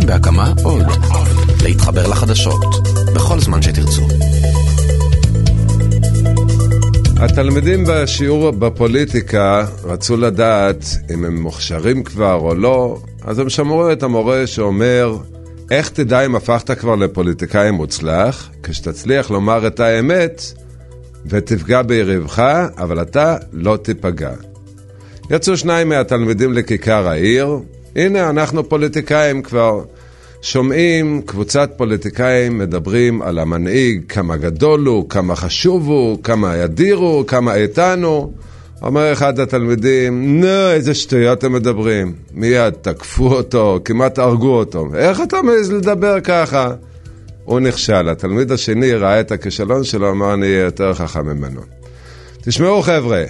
כאן בהקמה עוד. להתחבר לחדשות, בכל זמן שתרצו. התלמידים בשיעור בפוליטיקה רצו לדעת אם הם מוכשרים כבר או לא, אז הם שמעו את המורה שאומר, איך תדע אם הפכת כבר לפוליטיקאי מוצלח? כשתצליח לומר את האמת ותפגע ביריבך, אבל אתה לא תיפגע. יצאו שניים מהתלמידים לכיכר העיר, הנה אנחנו פוליטיקאים כבר. שומעים קבוצת פוליטיקאים מדברים על המנהיג, כמה גדול הוא, כמה חשוב הוא, כמה ידירו, כמה איתנו. אומר אחד התלמידים, נו, איזה שטויות הם מדברים. מיד תקפו אותו, כמעט הרגו אותו. איך אתה מעז לדבר ככה? הוא נכשל. התלמיד השני ראה את הכישלון שלו, אמר, אני אהיה יותר חכם ממנו. תשמעו חבר'ה,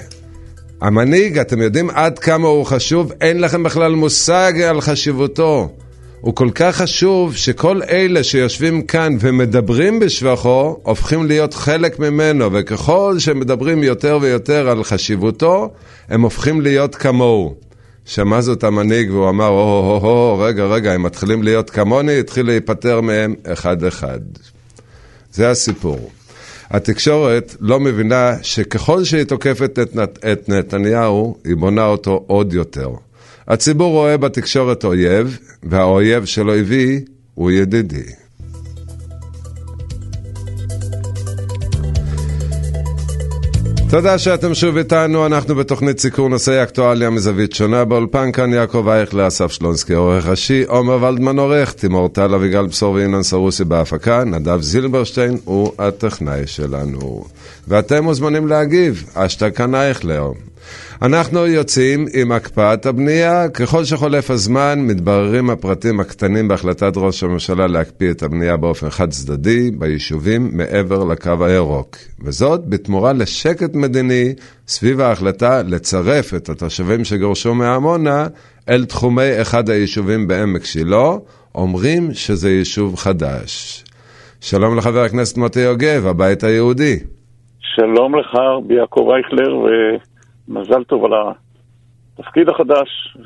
המנהיג, אתם יודעים עד כמה הוא חשוב? אין לכם בכלל מושג על חשיבותו. הוא כל כך חשוב שכל אלה שיושבים כאן ומדברים בשבחו, הופכים להיות חלק ממנו, וככל שמדברים יותר ויותר על חשיבותו, הם הופכים להיות כמוהו. שמע זאת המנהיג והוא אמר, הו-הו-הו, רגע, רגע, הם מתחילים להיות כמוני, התחיל להיפטר מהם אחד-אחד. זה הסיפור. התקשורת לא מבינה שככל שהיא תוקפת את, נת, את נתניהו, היא בונה אותו עוד יותר. הציבור רואה בתקשורת אויב, והאויב של אויבי הוא ידידי. תודה שאתם שוב איתנו, אנחנו בתוכנית סיקור נושאי אקטואליה מזווית שונה. באולפן כאן יעקב אייכלר, אסף שלונסקי, עורך ראשי, עומר ולדמן עורך, תימור טל, אביגל בשור ואינן סרוסי בהפקה, נדב זילברשטיין הוא הטכנאי שלנו. ואתם מוזמנים להגיב, אשתג כאן אייכלר. אנחנו יוצאים עם הקפאת הבנייה. ככל שחולף הזמן, מתבררים הפרטים הקטנים בהחלטת ראש הממשלה להקפיא את הבנייה באופן חד צדדי ביישובים מעבר לקו הירוק. וזאת בתמורה לשקט מדיני סביב ההחלטה לצרף את התושבים שגורשו מעמונה אל תחומי אחד היישובים בעמק שילה. אומרים שזה יישוב חדש. שלום לחבר הכנסת מוטי יוגב, הבית היהודי. שלום לך, יעקב אייכלר, ו... מזל טוב על התפקיד החדש,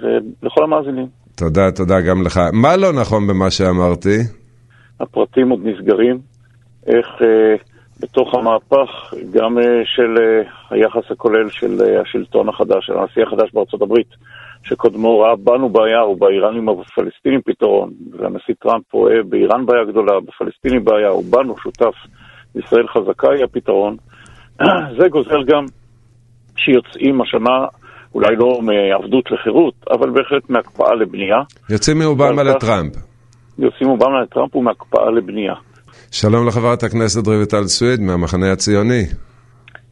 ולכל המאזינים. תודה, תודה גם לך. מה לא נכון במה שאמרתי? הפרטים עוד נסגרים. איך אה, בתוך המהפך, גם אה, של אה, היחס הכולל של אה, השלטון החדש, של הנשיא החדש בארצות הברית, שקודמו ראה בנו בעיה, או באיראנים ובפלסטינים פתרון, והנשיא טראמפ רואה באיראן בעיה גדולה, בפלסטינים בעיה, או בנו שותף, ישראל חזקה היא הפתרון. זה גוזר גם שיוצאים השנה, אולי לא מעבדות לחירות, אבל בהחלט מהקפאה לבנייה. יוצאים מאובמה לטראמפ. יוצאים מאובמה לטראמפ ומהקפאה לבנייה. שלום לחברת הכנסת רויטל סויד מהמחנה הציוני.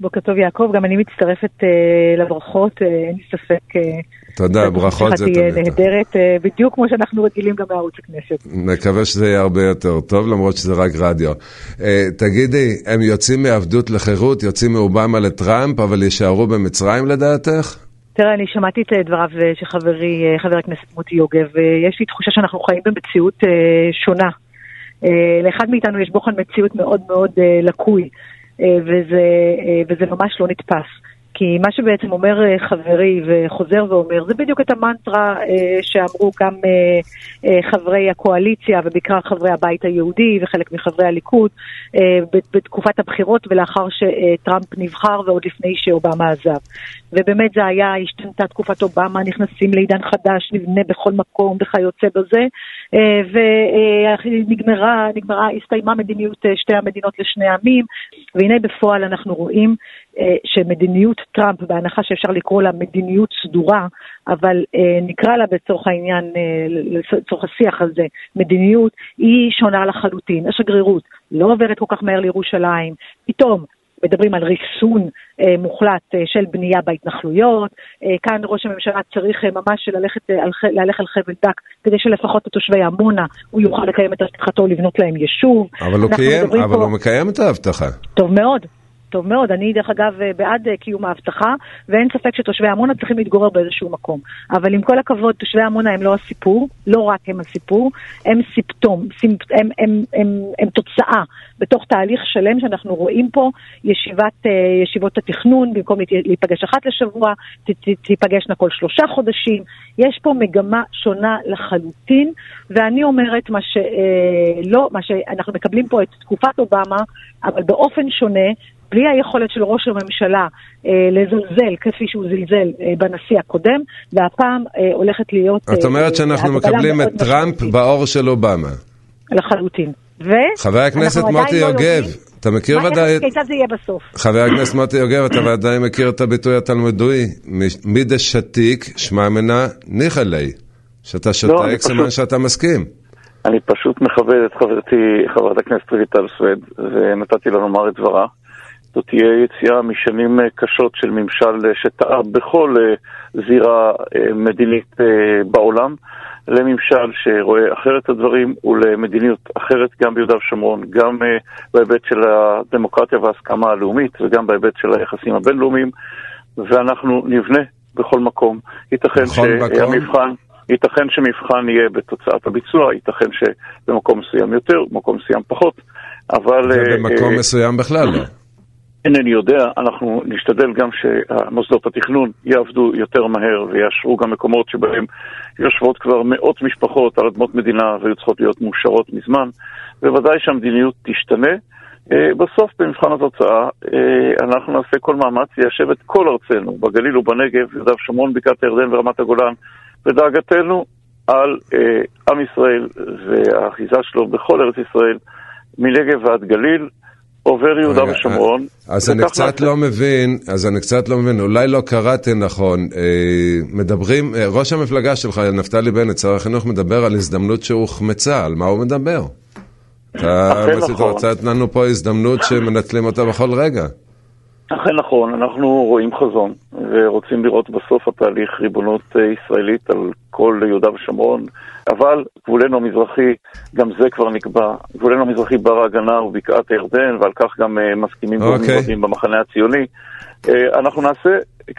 בוקר טוב יעקב, גם אני מצטרפת uh, לברכות, uh, אין לי ספק. Uh, תודה, ברכות זה תהיה נהדרת, uh, בדיוק כמו שאנחנו רגילים גם מערוץ הכנסת. מקווה שזה יהיה הרבה יותר טוב, למרות שזה רק רדיו. Uh, תגידי, הם יוצאים מעבדות לחירות, יוצאים מאובמה לטראמפ, אבל יישארו במצרים לדעתך? תראה, אני שמעתי את דבריו של חברי, חבר הכנסת מוטי יוגב, ויש לי תחושה שאנחנו חיים במציאות שונה. לאחד מאיתנו יש בוחן מציאות מאוד מאוד לקוי. אה, וזה, אה, וזה ממש לא נתפס. כי מה שבעצם אומר אה, חברי וחוזר ואומר, זה בדיוק את המנטרה שאמרו גם חברי הקואליציה ובעיקר חברי הבית היהודי וחלק מחברי הליכוד בתקופת הבחירות ולאחר שטראמפ נבחר ועוד לפני שאובמה עזב. ובאמת זה היה, השתנתה תקופת אובמה, נכנסים לעידן חדש, נבנה בכל מקום וכיוצא בזה, ונגמרה, נגמרה, הסתיימה מדיניות שתי המדינות לשני עמים, והנה בפועל אנחנו רואים אה, שמדיניות טראמפ, בהנחה שאפשר לקרוא לה מדיניות סדורה, אבל אה, נקרא לה בצורך העניין, אה, לצורך השיח הזה, מדיניות, היא שונה לחלוטין. השגרירות לא עוברת כל כך מהר לירושלים, פתאום מדברים על ריסון אה, מוחלט אה, של בנייה בהתנחלויות. אה, כאן ראש הממשלה צריך אה, ממש ללכת, אה, על, להלך על חבל דק כדי שלפחות לתושבי עמונה הוא יוכל לקיים את הבטחתו לבנות להם יישוב. אבל, הוא, קיים, אבל פה... הוא מקיים את ההבטחה. טוב מאוד. טוב מאוד. אני, דרך אגב, בעד קיום ההבטחה, ואין ספק שתושבי עמונה צריכים להתגורר באיזשהו מקום. אבל עם כל הכבוד, תושבי עמונה הם לא הסיפור, לא רק הם הסיפור, הם סימפטום, סימפ... הם, הם, הם, הם, הם תוצאה בתוך תהליך שלם שאנחנו רואים פה, ישיבת, ישיבות התכנון, במקום להיפגש אחת לשבוע, תיפגשנה כל שלושה חודשים. יש פה מגמה שונה לחלוטין, ואני אומרת מה שלא, מה שאנחנו מקבלים פה את תקופת אובמה, אבל באופן שונה, בלי היכולת של ראש הממשלה אה, לזלזל כפי שהוא זלזל אה, בנשיא הקודם, והפעם אה, הולכת להיות... את אומרת אה, שאנחנו מקבלים את טראמפ משמעותית. באור של אובמה. לחלוטין. ו... חבר הכנסת מוטי לא יוגב, לא אתה מכיר ודאי... כיצד זה יהיה בסוף? חבר הכנסת מוטי יוגב, אתה ודאי מכיר את הביטוי התלמודוי, מידה שתיק, שמע מנה ניחא ליה. שאתה שותק, לא, סימן פשוט... שאתה מסכים. אני פשוט מכבד את חברתי, חברת הכנסת רויטל סווד, ונתתי לה לומר את דברה. זאת תהיה יציאה משנים אה, קשות של ממשל אה, שטעה בכל אה, זירה מדינית בעולם, לממשל שרואה אחרת את הדברים ולמדיניות אחרת גם ביהודה ושומרון, גם בהיבט של הדמוקרטיה וההסכמה הלאומית וגם בהיבט של היחסים הבינלאומיים, ואנחנו נבנה בכל מקום. ייתכן שהמבחן... ייתכן שמבחן יהיה בתוצאת הביצוע, ייתכן שבמקום מסוים יותר, במקום מסוים פחות, אבל... ובמקום מסוים בכלל לא. אינני יודע, אנחנו נשתדל גם שמוסדות התכנון יעבדו יותר מהר ויאשרו גם מקומות שבהם יושבות כבר מאות משפחות על אדמות מדינה והיו צריכות להיות מאושרות מזמן, בוודאי שהמדיניות תשתנה. אה, בסוף, במבחן התוצאה, אה, אנחנו נעשה כל מאמץ ליישב את כל ארצנו, בגליל ובנגב, יהודה ושומרון, בקעת הירדן ורמת הגולן, ודאגתנו על אה, עם ישראל והאחיזה שלו בכל ארץ ישראל, מנגב ועד גליל, עובר יהודה ושומרון. אז אני קצת לא מבין, אז אני קצת לא מבין, אולי לא קראתי נכון. אה, מדברים, אה, ראש המפלגה שלך, נפתלי בנט, שר החינוך, מדבר על הזדמנות שהוחמצה, על מה הוא מדבר? אתה נכון. רוצה לתת לנו פה הזדמנות שמנצלים אותה בכל רגע. אכן נכון, אנחנו רואים חזון ורוצים לראות בסוף התהליך ריבונות אה, ישראלית על כל יהודה ושומרון, אבל גבולנו המזרחי, גם זה כבר נקבע, גבולנו המזרחי בר ההגנה הוא בקעת הירדן, ועל כך גם uh, מסכימים okay. גורמים רבים במחנה הציוני. Uh, אנחנו נעשה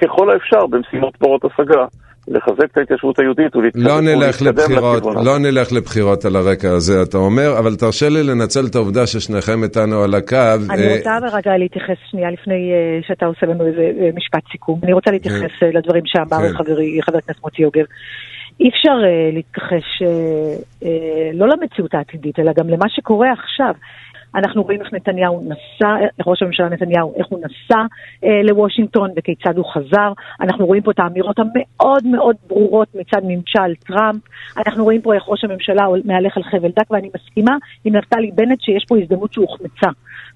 ככל האפשר במשימות בורות השגה. לחזק את ההתיישבות היהודית ולהתקדם לא נלך לבחירות, לא נלך לבחירות על הרקע הזה, אתה אומר, אבל תרשה לי לנצל את העובדה ששניכם איתנו על הקו. אני רוצה רגע להתייחס שנייה לפני שאתה עושה לנו איזה משפט סיכום. אני רוצה להתייחס לדברים שאמר כן. חברי חבר הכנסת מוטי יוגב. אי אפשר להתכחש לא למציאות העתידית, אלא גם למה שקורה עכשיו. אנחנו רואים איך נתניהו נסע, ראש הממשלה נתניהו, איך הוא נסע אה, לוושינגטון וכיצד הוא חזר. אנחנו רואים פה את האמירות המאוד מאוד ברורות מצד ממשל טראמפ. אנחנו רואים פה איך ראש הממשלה מהלך על חבל דק, ואני מסכימה עם נפתלי בנט שיש פה הזדמנות שהוחמצה.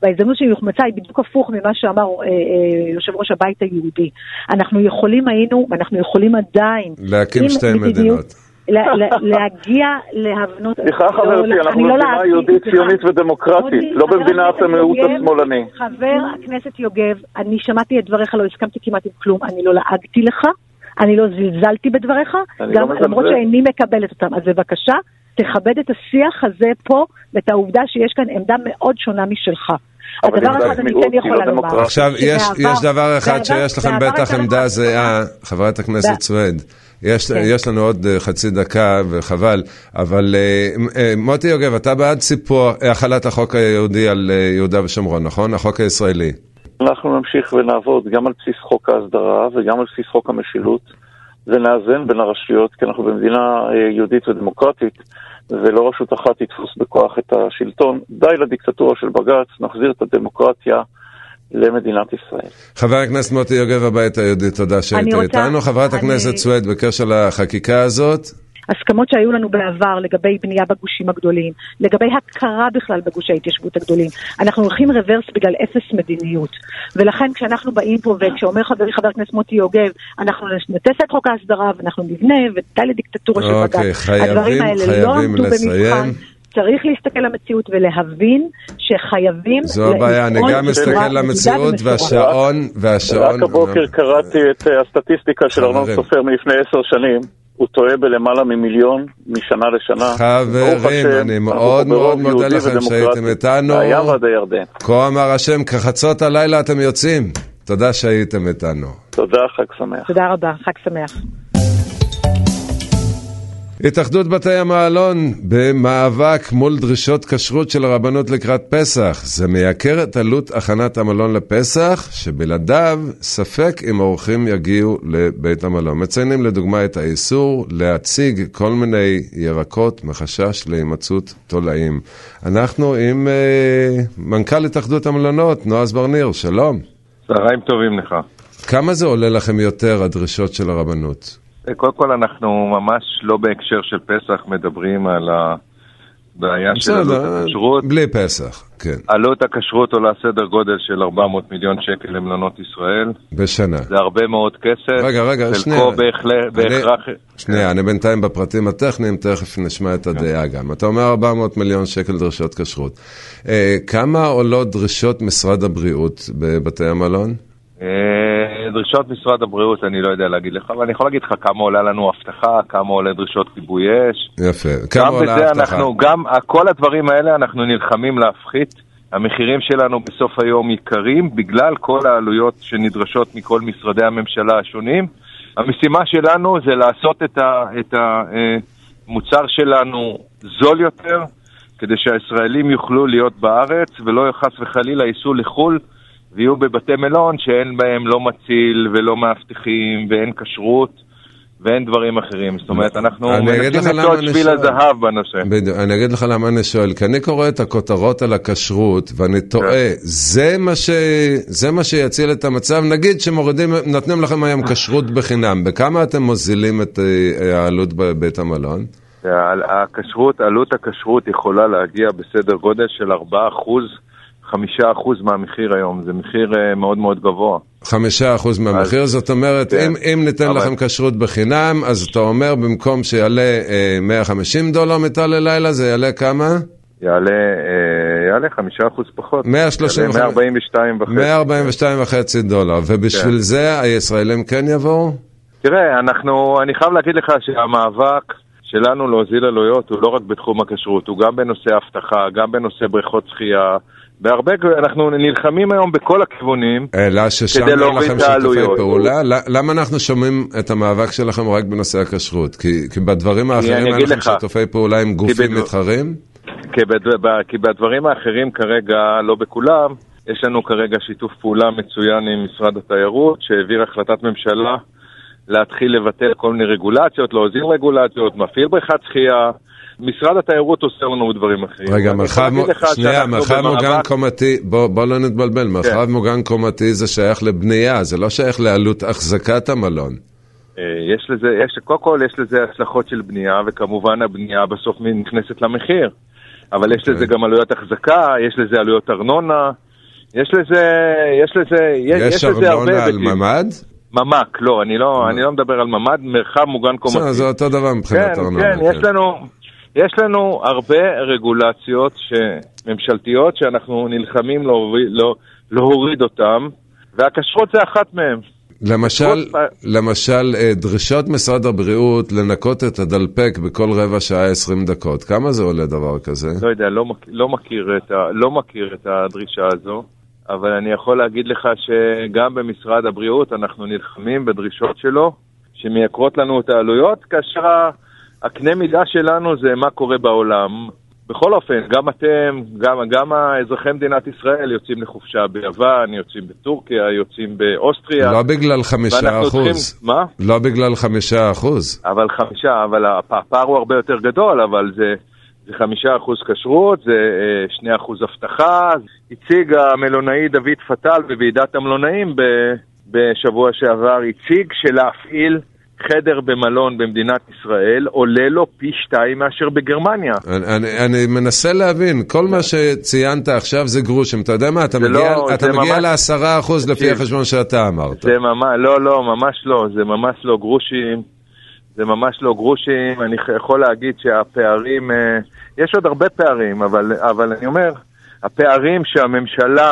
וההזדמנות שהוחמצה היא בדיוק הפוך ממה שאמר אה, אה, יושב ראש הבית היהודי. אנחנו יכולים היינו, ואנחנו יכולים עדיין, להקים שתי מדינות. להגיע להבנות... סליחה חברתי, אנחנו לא במדינה יהודית ציונית ודמוקרטית, לא במדינת המיעוט השמאלני. חבר הכנסת יוגב, אני שמעתי את דבריך, לא הסכמתי כמעט עם כלום, אני לא לעגתי לך, אני לא זלזלתי בדבריך, גם לא למרות שאיני מקבלת אותם. אז בבקשה, תכבד את השיח הזה פה, ואת העובדה שיש כאן עמדה מאוד שונה משלך. הדבר אחד אני כן יכולה לא לומר. עכשיו, יש דבר אחד שיש לכם בטח עמדה זהה, חברת הכנסת סווד. יש, כן. יש לנו עוד אה, חצי דקה וחבל, אבל אה, אה, מוטי יוגב, אתה בעד סיפור החלת החוק היהודי על יהודה ושומרון, נכון? החוק הישראלי. אנחנו נמשיך ונעבוד גם על בסיס חוק ההסדרה וגם על בסיס חוק המשילות, ונאזן בין הרשויות, כי אנחנו במדינה יהודית ודמוקרטית, ולא רשות אחת תתפוס בכוח את השלטון. די לדיקטטורה של בג"ץ, נחזיר את הדמוקרטיה. למדינת ישראל. חבר הכנסת מוטי יוגב, הבית היהודי, תודה שהיית איתנו. חברת אני... הכנסת סווד, בקשר לחקיקה הזאת. הסכמות שהיו לנו בעבר לגבי בנייה בגושים הגדולים, לגבי הכרה בכלל בגושי ההתיישבות הגדולים. אנחנו הולכים רוורס בגלל אפס מדיניות. ולכן כשאנחנו באים פה, וכשאומר חברי חבר הכנסת מוטי יוגב, אנחנו נטס את חוק ההסדרה ואנחנו נבנה, ודי לדיקטטורה של בג"ץ. אוקיי, חייבים, לא חייבים לא לסיים. צריך להסתכל למציאות ולהבין שחייבים... זו הבעיה, אני גם מסתכל למציאות והשעון, והשעון... רק הבוקר קראתי את אה, הסטטיסטיקה של ארנון סופר מלפני עשר שנים. הוא טועה בלמעלה ממיליון משנה לשנה. חברים, אני מאוד מאוד מודה לכם שהייתם איתנו. מהים ועד הירדן. כה אמר השם, כחצות הלילה אתם יוצאים. תודה שהייתם איתנו. תודה, חג שמח. תודה רבה, חג שמח. התאחדות בתי המעלון במאבק מול דרישות כשרות של הרבנות לקראת פסח. זה מייקר את עלות הכנת המלון לפסח, שבלעדיו ספק אם אורחים יגיעו לבית המלון. מציינים לדוגמה את האיסור להציג כל מיני ירקות מחשש להימצאות תולעים. אנחנו עם אה, מנכ"ל התאחדות המלונות, נועז ברניר, שלום. צהריים טובים לך. כמה זה עולה לכם יותר, הדרישות של הרבנות? קודם כל אנחנו ממש לא בהקשר של פסח מדברים על הבעיה של עלות הכשרות. בלי פסח, כן. עלות הכשרות עולה סדר גודל של 400 מיליון שקל למלונות ישראל. בשנה. זה הרבה מאוד כסף. רגע, רגע, שנייה. חלקו בהכרח... שנייה, אני בינתיים בפרטים הטכניים, תכף נשמע את הדעה גם. אתה אומר 400 מיליון שקל דרישות כשרות. אה, כמה עולות דרישות משרד הבריאות בבתי המלון? אה, דרישות משרד הבריאות, אני לא יודע להגיד לך, אבל אני יכול להגיד לך כמה עולה לנו אבטחה, כמה עולה דרישות כיבוי אש. יפה, כמה עולה אבטחה? אנחנו, גם כל הדברים האלה אנחנו נלחמים להפחית. המחירים שלנו בסוף היום יקרים בגלל כל העלויות שנדרשות מכל משרדי הממשלה השונים. המשימה שלנו זה לעשות את המוצר אה, שלנו זול יותר, כדי שהישראלים יוכלו להיות בארץ ולא חס וחלילה ייסעו לחו"ל. ויהיו בבתי מלון שאין בהם לא מציל ולא מאבטחים ואין כשרות ואין דברים אחרים. זאת אומרת, אנחנו מנסים למצוא את שביל הזהב בנושא. בדיוק, אני אגיד לך למה אני שואל, כי אני קורא את הכותרות על הכשרות ואני תוהה, כן. זה מה, ש... זה מה שיציל את המצב? נגיד שמורידים, נותנים לכם היום כשרות בחינם, בכמה אתם מוזילים את אה, העלות בבית המלון? הכשרות, עלות הכשרות יכולה להגיע בסדר גודל של 4 אחוז. חמישה אחוז מהמחיר היום, זה מחיר uh, מאוד מאוד גבוה. חמישה אחוז מהמחיר, אז, זאת אומרת, כן, אם, אם ניתן אבל... לכם כשרות בחינם, אז אתה אומר, במקום שיעלה אה, 150 דולר מיטה ללילה, זה יעלה כמה? יעלה, uh, יעלה חמישה אחוז פחות. 130... 142 וחצי. 142 וחצי דולר, ובשביל כן. זה הישראלים כן יבואו? תראה, אנחנו, אני חייב להגיד לך שהמאבק שלנו להוזיל עלויות הוא לא רק בתחום הכשרות, הוא גם בנושא אבטחה, גם בנושא בריכות שחייה. בהרבה, אנחנו נלחמים היום בכל הכיוונים אלא ששם אין לכם שיתופי פעולה? למה אנחנו שומעים את המאבק שלכם רק בנושא הכשרות? כי, כי בדברים האחרים אין לכם שיתופי פעולה עם גופים בדבר, מתחרים? כי, בדבר, כי בדברים האחרים כרגע, לא בכולם, יש לנו כרגע שיתוף פעולה מצוין עם משרד התיירות, שהעביר החלטת ממשלה להתחיל לבטל כל מיני רגולציות, להוזיל רגולציות, מפעיל בריכת שחייה. משרד התיירות עושה לנו דברים אחרים. רגע, מרחב, שנייה, מרחב מוגן קומתי, בוא, בוא לא נתבלבל, כן. מרחב כן. מוגן קומתי זה שייך לבנייה, זה לא שייך לעלות החזקת המלון. אה, יש לזה, יש, קודם כל יש לזה השלכות של בנייה, וכמובן הבנייה בסוף נכנסת למחיר. אבל יש לזה גם עלויות החזקה, יש לזה עלויות ארנונה, יש לזה, יש לזה, יש, יש לזה הרבה... יש ארנונה על ממ"ד? ממ"ק, לא, אני לא, אני לא מדבר על ממ"ד, מרחב מוגן קומתי. זה אותו דבר מבחינת כן, ארנונה. כן, יש כן. לנו, יש לנו הרבה רגולציות ש... ממשלתיות שאנחנו נלחמים להוריד, לא, להוריד אותן, והכשרות זה אחת מהן. למשל, למשל, אה, דרישות משרד הבריאות לנקות את הדלפק בכל רבע שעה 20 דקות, כמה זה עולה דבר כזה? לא יודע, לא, לא, מכיר את ה, לא מכיר את הדרישה הזו, אבל אני יכול להגיד לך שגם במשרד הבריאות אנחנו נלחמים בדרישות שלו, שמייקרות לנו את העלויות, כאשר הקנה מידה שלנו זה מה קורה בעולם. בכל אופן, גם אתם, גם, גם אזרחי מדינת ישראל יוצאים לחופשה ביוון, יוצאים בטורקיה, יוצאים באוסטריה. לא בגלל חמישה אחוז. צריכים, מה? לא בגלל חמישה אחוז. אבל חמישה, אבל הפער הוא הרבה יותר גדול, אבל זה, זה חמישה אחוז כשרות, זה אה, שני אחוז אבטחה. הציג המלונאי דוד פטל בוועידת המלונאים בשבוע שעבר, הציג שלהפעיל חדר במלון במדינת ישראל עולה לו פי שתיים מאשר בגרמניה. אני, אני, אני מנסה להבין, כל מה שציינת עכשיו זה גרושים. אתה יודע מה, אתה מגיע, לא, אתה מגיע לעשרה אחוז לפי החשבון שאתה אמרת. זה ממש, לא, לא, ממש לא, זה ממש לא גרושים. זה ממש לא גרושים. אני יכול להגיד שהפערים, אה, יש עוד הרבה פערים, אבל, אבל אני אומר, הפערים שהממשלה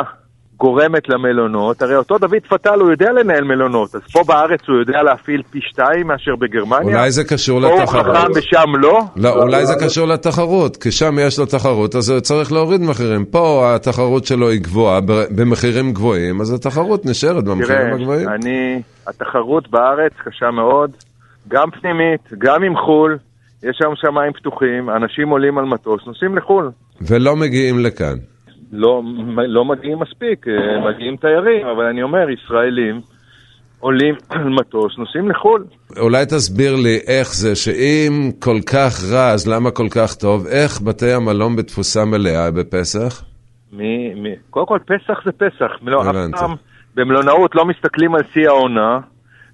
גורמת למלונות, הרי אותו דוד פטל הוא יודע לנהל מלונות, אז פה בארץ הוא יודע להפעיל פי שתיים מאשר בגרמניה? אולי זה קשור או הוא לתחרות. חכם ושם לא? לא, אולי זה קשור לתחרות, כי שם יש לו תחרות, אז הוא צריך להוריד מחירים. פה התחרות שלו היא גבוהה, במחירים גבוהים, אז התחרות נשארת במחירים הגבוהים. תראה, אני, התחרות בארץ קשה מאוד, גם פנימית, גם עם חו"ל, יש היום שמיים פתוחים, אנשים עולים על מטוס, נוסעים לחו"ל. ולא מגיעים לכאן. לא, לא מגיעים מספיק, אה, מגיעים תיירים, אבל אני אומר, ישראלים עולים על מטוס, נוסעים לחו"ל. אולי תסביר לי איך זה שאם כל כך רע, אז למה כל כך טוב? איך בתי המלון בתפוסה מלאה בפסח? מי, מי, קודם כל, פסח זה פסח. לא, אף. פעם במלונאות לא מסתכלים על שיא העונה,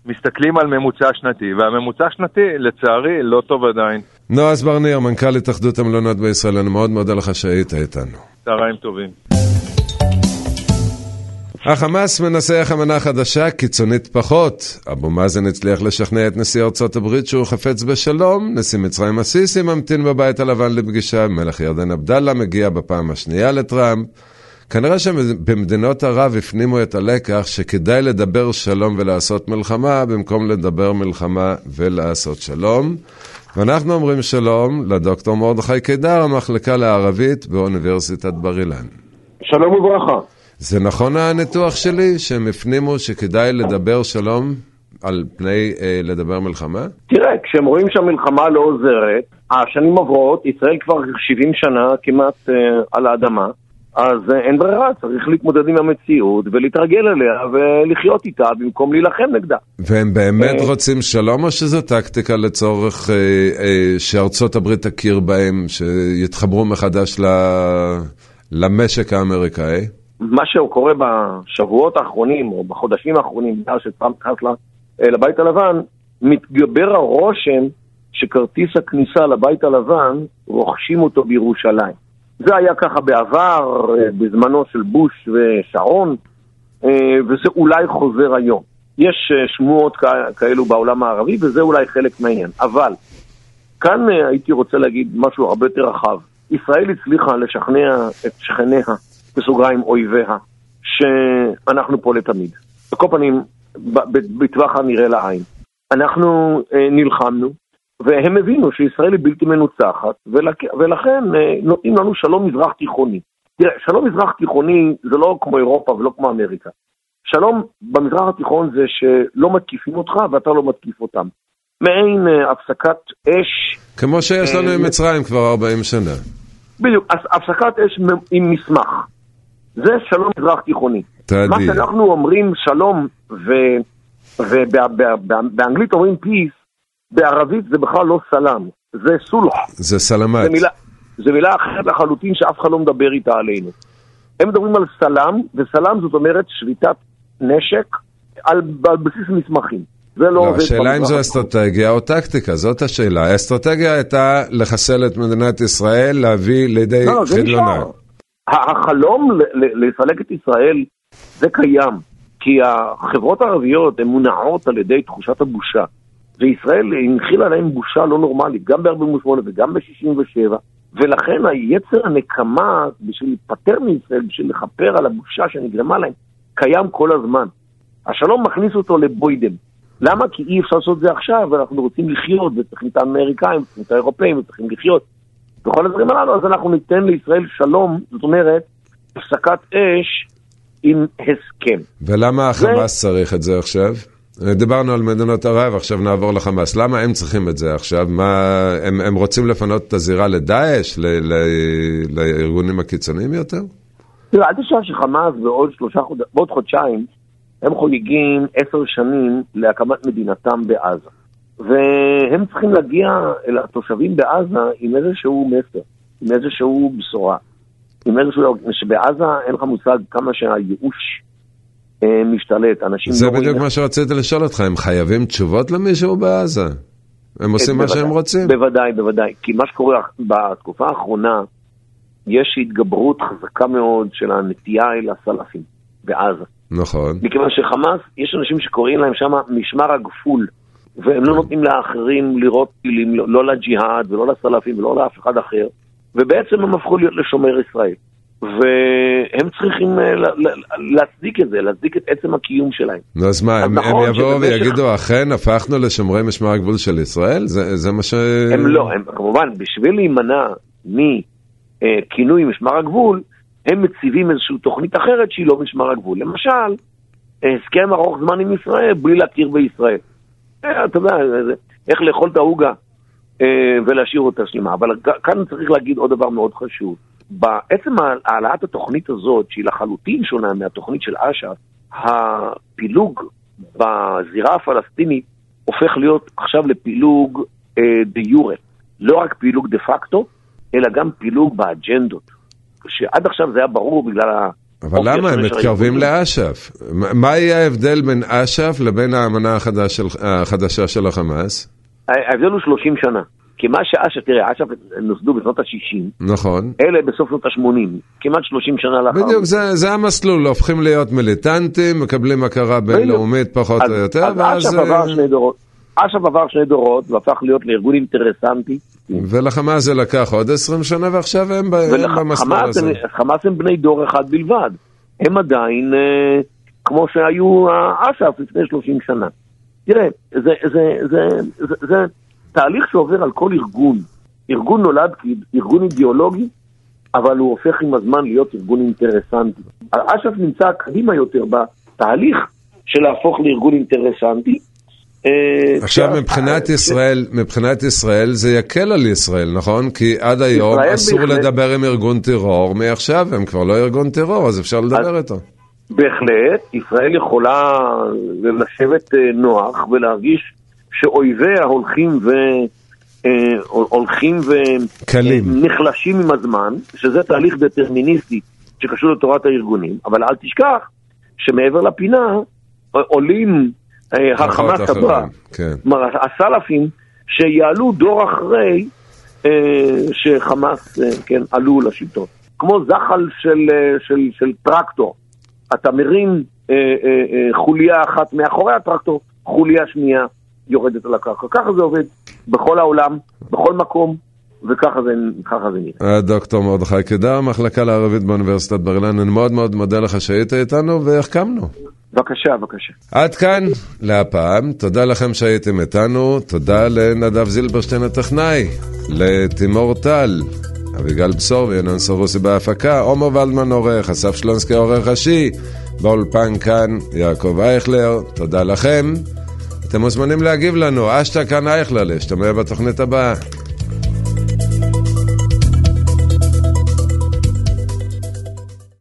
מסתכלים על ממוצע שנתי, והממוצע שנתי, לצערי, לא טוב עדיין. נועז ברניר, מנכ"ל התאחדות המלונות בישראל, אני מאוד מודה לך שהיית איתנו. צהריים טובים. החמאס מנסח אמנה חדשה, קיצונית פחות. אבו מאזן הצליח לשכנע את נשיא ארצות הברית שהוא חפץ בשלום. נשיא מצרים א-סיסי ממתין בבית הלבן לפגישה. מלך ירדן עבדאללה מגיע בפעם השנייה לטראמפ. כנראה שבמדינות ערב הפנימו את הלקח שכדאי לדבר שלום ולעשות מלחמה, במקום לדבר מלחמה ולעשות שלום. ואנחנו אומרים שלום לדוקטור מרדכי קידר, המחלקה לערבית באוניברסיטת בר אילן. שלום וברכה. זה נכון הניתוח שלי, שהם הפנימו שכדאי לדבר שלום על פני אה, לדבר מלחמה? תראה, כשהם רואים שהמלחמה לא עוזרת, השנים עוברות, ישראל כבר 70 שנה כמעט אה, על האדמה, אז אה, אין ברירה, צריך להתמודד עם המציאות ולהתרגל אליה ולחיות איתה במקום להילחם נגדה. והם באמת אה. רוצים שלום, או שזו טקטיקה לצורך אה, אה, שארצות הברית תכיר בהם, שיתחברו מחדש ל... למשק האמריקאי? מה שקורה בשבועות האחרונים או בחודשים האחרונים, מאז שטראמפ נכנס אה, לבית הלבן, מתגבר הרושם שכרטיס הכניסה לבית הלבן, רוכשים אותו בירושלים. זה היה ככה בעבר, אה, בזמנו של בוש ושרון, אה, וזה אולי חוזר היום. יש אה, שמועות כאלו בעולם הערבי, וזה אולי חלק מהעניין. אבל, כאן הייתי רוצה להגיד משהו הרבה יותר רחב. ישראל הצליחה לשכנע את שכניה, בסוגריים אויביה, שאנחנו פה לתמיד. על כל פנים, בטווח הנראה לעין. אנחנו נלחמנו, והם הבינו שישראל היא בלתי מנוצחת, ולכ- ולכן אה, נותנים לנו שלום מזרח תיכוני. תראה, שלום מזרח תיכוני זה לא כמו אירופה ולא כמו אמריקה. שלום במזרח התיכון זה שלא מתקיפים אותך ואתה לא מתקיף אותם. מעין אה, הפסקת אש כמו שיש לנו עם אה, מצרים כבר 40 שנה. בדיוק, אז הפסקת אש עם מסמך. זה שלום מזרח תיכוני. תעדי. מה שאנחנו אומרים שלום, ובאנגלית אומרים peace, בערבית זה בכלל לא סלאם, זה סולח. זה סלמת. זה מילה, זה מילה אחרת לחלוטין שאף אחד לא מדבר איתה עלינו. הם מדברים על סלאם, וסלאם זאת אומרת שביתת נשק על, על בסיס מסמכים. זה לא לא, עובד השאלה אם זו. אסטרטגיה או טקטיקה, זאת השאלה. האסטרטגיה הייתה לחסל את מדינת ישראל, להביא לידי לא, לא, חדלונה. החלום לסלק את ישראל זה קיים, כי החברות הערביות הן מונעות על ידי תחושת הבושה. וישראל הנחילה להם בושה לא נורמלית, גם ב-48 וגם ב-67, ולכן היצר הנקמה בשביל להיפטר מישראל, בשביל לכפר על הבושה שנגרמה להם, קיים כל הזמן. השלום מכניס אותו לבוידם. למה? כי אי אפשר לעשות את זה עכשיו, ואנחנו רוצים לחיות, וצריכים את האמריקאים, וצריכים את האירופאים, וצריכים לחיות. וכל הדברים הללו, אז אנחנו ניתן לישראל שלום, זאת אומרת, הפסקת אש עם הסכם. ולמה החמאס צריך את זה עכשיו? דיברנו על מדינות ערב, עכשיו נעבור לחמאס. למה הם צריכים את זה עכשיו? מה, הם, הם רוצים לפנות את הזירה לדאעש, ל, ל, לארגונים הקיצוניים יותר? תראה, אל תשאל שחמאס בעוד שלושה בעוד חודשיים, הם חוגגים עשר שנים להקמת מדינתם בעזה. והם צריכים להגיע אל התושבים בעזה עם איזשהו מסר, עם איזשהו בשורה. עם איזשהו, שבעזה אין לך מושג כמה שהייאוש משתלט. אנשים זה לא בדיוק מה שרציתי לשאול אותך, הם חייבים תשובות למישהו בעזה? הם עושים מה בוודאי, שהם רוצים? בוודאי, בוודאי. כי מה שקורה בתקופה האחרונה, יש התגברות חזקה מאוד של הנטייה אל הסלאפים בעזה. נכון. מכיוון שחמאס, יש אנשים שקוראים להם שם משמר הגפול, והם לא נותנים לאחרים לראות טילים, לא, לא לג'יהאד ולא לסלאפים ולא לאף אחד אחר, ובעצם הם הפכו להיות לשומר ישראל. והם צריכים אה, להצדיק את זה, להצדיק את עצם הקיום שלהם. נו, אז מה, אז הם, נכון הם יבואו שבמשך- ויגידו, אכן הפכנו לשומרי משמר הגבול של ישראל? זה, זה מה ש... הם לא, הם כמובן, בשביל להימנע מכינוי משמר הגבול, הם מציבים איזושהי תוכנית אחרת שהיא לא משמר הגבול. למשל, הסכם ארוך זמן עם ישראל בלי להכיר בישראל. אה, אתה יודע, איך לאכול את העוגה אה, ולהשאיר אותה שלמה. אבל כאן צריך להגיד עוד דבר מאוד חשוב. בעצם העלאת התוכנית הזאת, שהיא לחלוטין שונה מהתוכנית של אש"ף, הפילוג בזירה הפלסטינית הופך להיות עכשיו לפילוג אה, דה יורה. לא רק פילוג דה פקטו, אלא גם פילוג באג'נדות. שעד עכשיו זה היה ברור בגלל ה... אבל למה? הם מתקרבים. לאש"ף. מה- מה יהיה ההבדל בין אש"ף לבין האמנה החדש של- החדשה של החמאס? ההבדל הוא 30 שנה. כי מה שאש"ף, תראה, אש"ף נוסדו בשנות ה-60, נכון. אלה בסוף שנות ה-80, כמעט 30 שנה לאחר. בדיוק, זה, זה המסלול, הופכים להיות מיליטנטים, מקבלים הכרה בינלאומית פחות אז- או יותר, אז ואז... אש"ף עבר אה, שני דורות. אש"ף עבר שני דורות והפך להיות לארגון אינטרסנטי. ולחמאס זה לקח עוד 20 שנה, ועכשיו הם, ב- הם במסלול וחמאס הזה. הם- חמאס הם בני דור אחד בלבד. הם עדיין אה, כמו שהיו אש"ף לפני 30 שנה. תראה, זה, זה, זה, זה, זה תהליך שעובר על כל ארגון. ארגון נולד כארגון אידיאולוגי, אבל הוא הופך עם הזמן להיות ארגון אינטרסנטי. אש"ף נמצא קדימה יותר בתהליך של להפוך לארגון אינטרסנטי. אה, עכשיו מבחינת אה, ישראל, מבחינת ישראל זה יקל על ישראל, נכון? כי עד היום אסור בהחלט- לדבר עם ארגון טרור, מעכשיו הם כבר לא ארגון טרור, אז אפשר לדבר איתו. בהחלט, ישראל יכולה לשבת אה, נוח ולהרגיש שאויביה הולכים ו... אה, הולכים. ונחלשים עם הזמן, שזה תהליך דטרמיניסטי שקשור לתורת הארגונים, אבל אל תשכח שמעבר לפינה אה, עולים אה, החמאס הבא, כן. הסלאפים שיעלו דור אחרי אה, שחמאס אה, כן, עלו לשלטון. כמו זחל של, אה, של, של טרקטור. אתה מרים אה, אה, אה, חוליה אחת מאחורי הטרקטור, חוליה שנייה יורדת על הקרקע. ככה זה עובד בכל העולם, בכל מקום, וככה זה, זה נראה. דוקטור מרדכי קידר, מחלקה לערבית באוניברסיטת בר אילן, אני מאוד מאוד מודה לך שהיית איתנו והחכמנו. בבקשה, בבקשה. עד כאן להפעם, תודה לכם שהייתם איתנו, תודה לנדב זילברשטיין הטכנאי, לתימור טל, אביגל בשור וינון סרוסי בהפקה, עומר ולדמן עורך, אסף שלונסקי עורך ראשי, באולפן כאן יעקב אייכלר, תודה לכם. אתם מוזמנים להגיב לנו, אשתא כאן אייכלר, להשתמע בתוכנית הבאה.